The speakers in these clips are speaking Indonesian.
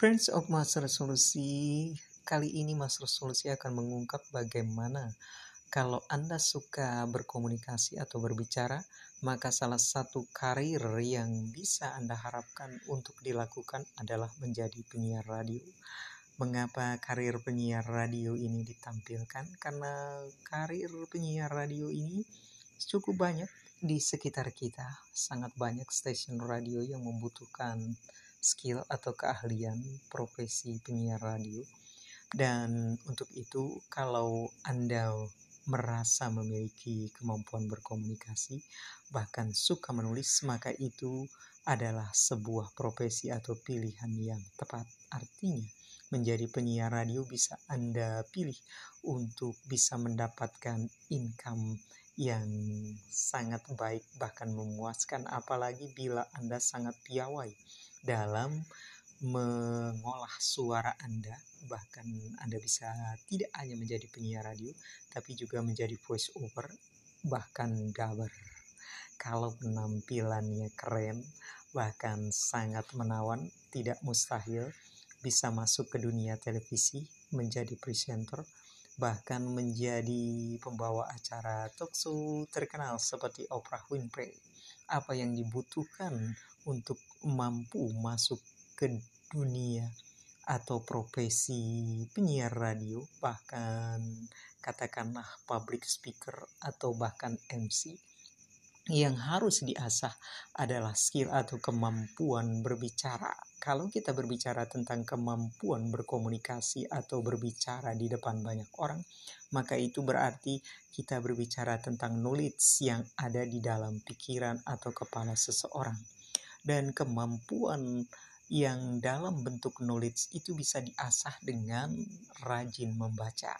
Friends of Master Solusi, kali ini Master Solusi akan mengungkap bagaimana kalau Anda suka berkomunikasi atau berbicara, maka salah satu karir yang bisa Anda harapkan untuk dilakukan adalah menjadi penyiar radio. Mengapa karir penyiar radio ini ditampilkan? Karena karir penyiar radio ini cukup banyak di sekitar kita. Sangat banyak stasiun radio yang membutuhkan skill atau keahlian profesi penyiar radio. Dan untuk itu, kalau Anda merasa memiliki kemampuan berkomunikasi, bahkan suka menulis, maka itu adalah sebuah profesi atau pilihan yang tepat. Artinya, menjadi penyiar radio bisa Anda pilih untuk bisa mendapatkan income yang sangat baik bahkan memuaskan apalagi bila Anda sangat piawai dalam mengolah suara Anda. Bahkan Anda bisa tidak hanya menjadi penyiar radio tapi juga menjadi voice over bahkan gaber kalau penampilannya keren bahkan sangat menawan tidak mustahil bisa masuk ke dunia televisi menjadi presenter bahkan menjadi pembawa acara talk show terkenal seperti Oprah Winfrey. Apa yang dibutuhkan untuk mampu masuk ke dunia atau profesi penyiar radio? Bahkan katakanlah public speaker atau bahkan MC yang harus diasah adalah skill atau kemampuan berbicara. Kalau kita berbicara tentang kemampuan berkomunikasi atau berbicara di depan banyak orang, maka itu berarti kita berbicara tentang knowledge yang ada di dalam pikiran atau kepala seseorang. Dan kemampuan yang dalam bentuk knowledge itu bisa diasah dengan rajin membaca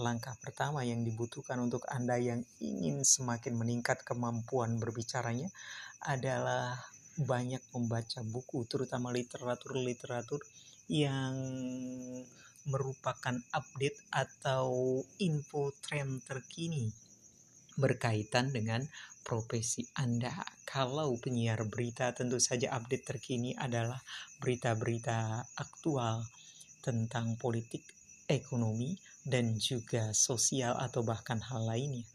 langkah pertama yang dibutuhkan untuk Anda yang ingin semakin meningkat kemampuan berbicaranya adalah banyak membaca buku, terutama literatur-literatur yang merupakan update atau info tren terkini berkaitan dengan profesi Anda. Kalau penyiar berita, tentu saja update terkini adalah berita-berita aktual tentang politik, ekonomi, dan juga sosial atau bahkan hal lainnya.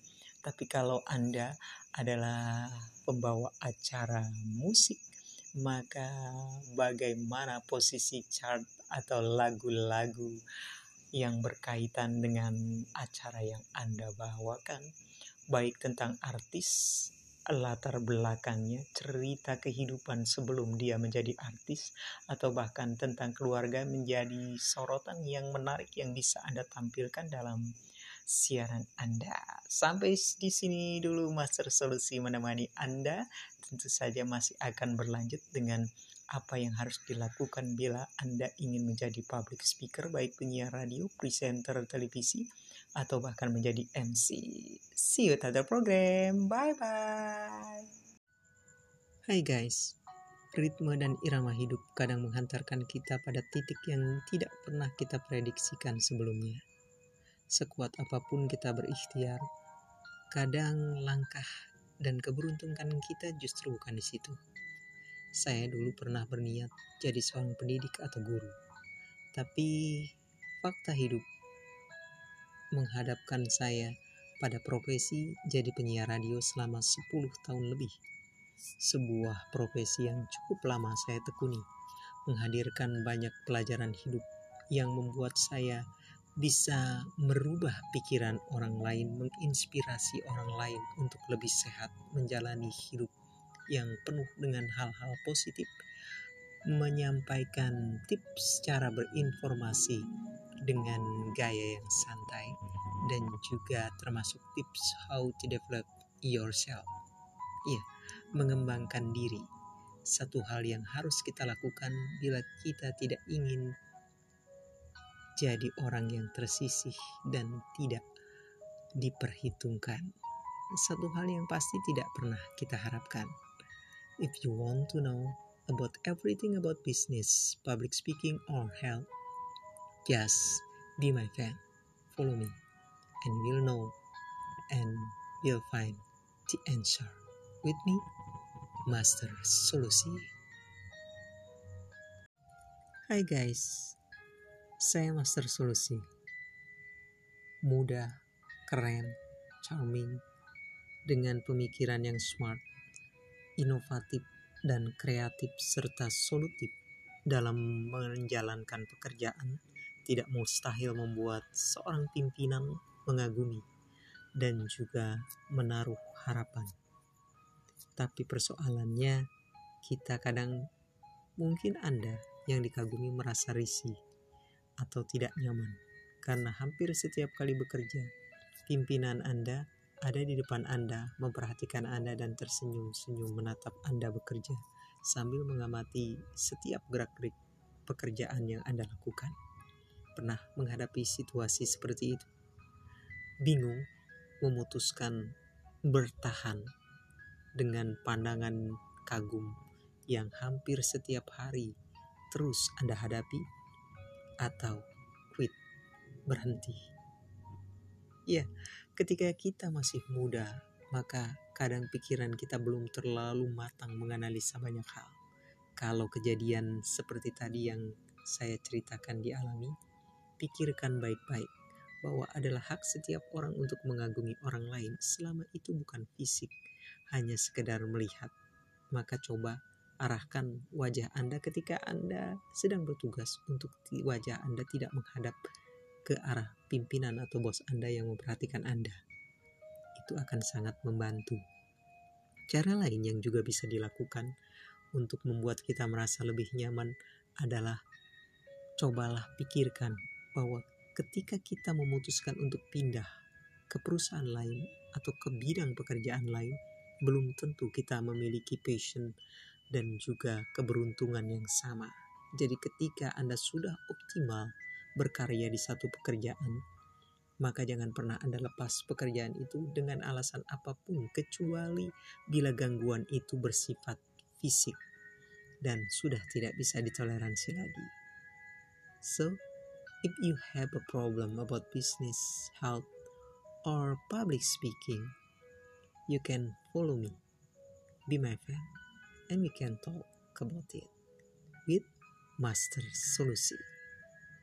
Tapi kalau Anda adalah pembawa acara musik, maka bagaimana posisi chart atau lagu-lagu yang berkaitan dengan acara yang Anda bawakan, baik tentang artis latar belakangnya, cerita kehidupan sebelum dia menjadi artis, atau bahkan tentang keluarga menjadi sorotan yang menarik yang bisa Anda tampilkan dalam siaran Anda. Sampai di sini dulu Master Solusi menemani Anda. Tentu saja masih akan berlanjut dengan apa yang harus dilakukan bila Anda ingin menjadi public speaker, baik penyiar radio, presenter televisi, atau bahkan menjadi MC. See you at the program. Bye-bye. Hai guys, ritme dan irama hidup kadang menghantarkan kita pada titik yang tidak pernah kita prediksikan sebelumnya. Sekuat apa pun kita berikhtiar, kadang langkah dan keberuntungan kita justru bukan di situ. Saya dulu pernah berniat jadi seorang pendidik atau guru. Tapi fakta hidup menghadapkan saya pada profesi jadi penyiar radio selama 10 tahun lebih. Sebuah profesi yang cukup lama saya tekuni, menghadirkan banyak pelajaran hidup yang membuat saya bisa merubah pikiran orang lain, menginspirasi orang lain untuk lebih sehat menjalani hidup yang penuh dengan hal-hal positif, menyampaikan tips cara berinformasi dengan gaya yang santai dan juga termasuk tips how to develop yourself. Iya, mengembangkan diri. Satu hal yang harus kita lakukan bila kita tidak ingin jadi orang yang tersisih dan tidak diperhitungkan. Satu hal yang pasti tidak pernah kita harapkan. If you want to know about everything about business, public speaking, or health, Just be my fan. Follow me, and we'll know and we'll find the answer. With me, Master Solusi. Hai guys, saya Master Solusi. Muda, keren, charming, dengan pemikiran yang smart, inovatif, dan kreatif serta solutif dalam menjalankan pekerjaan tidak mustahil membuat seorang pimpinan mengagumi dan juga menaruh harapan. Tapi persoalannya kita kadang mungkin Anda yang dikagumi merasa risih atau tidak nyaman karena hampir setiap kali bekerja, pimpinan Anda ada di depan Anda, memperhatikan Anda dan tersenyum-senyum menatap Anda bekerja sambil mengamati setiap gerak-gerik pekerjaan yang Anda lakukan. Pernah menghadapi situasi seperti itu? Bingung memutuskan bertahan dengan pandangan kagum yang hampir setiap hari terus Anda hadapi atau quit, berhenti. Ya, ketika kita masih muda, maka kadang pikiran kita belum terlalu matang menganalisa banyak hal. Kalau kejadian seperti tadi yang saya ceritakan dialami, pikirkan baik-baik bahwa adalah hak setiap orang untuk mengagumi orang lain selama itu bukan fisik, hanya sekedar melihat. Maka coba arahkan wajah Anda ketika Anda sedang bertugas untuk wajah Anda tidak menghadap ke arah pimpinan atau bos Anda yang memperhatikan Anda. Itu akan sangat membantu. Cara lain yang juga bisa dilakukan untuk membuat kita merasa lebih nyaman adalah cobalah pikirkan bahwa ketika kita memutuskan untuk pindah ke perusahaan lain atau ke bidang pekerjaan lain, belum tentu kita memiliki passion dan juga keberuntungan yang sama. Jadi ketika Anda sudah optimal berkarya di satu pekerjaan, maka jangan pernah Anda lepas pekerjaan itu dengan alasan apa pun kecuali bila gangguan itu bersifat fisik dan sudah tidak bisa ditoleransi lagi. So, if you have a problem about business, health, or public speaking, you can follow me. Be my friend. and we can talk about it with Master Solusi.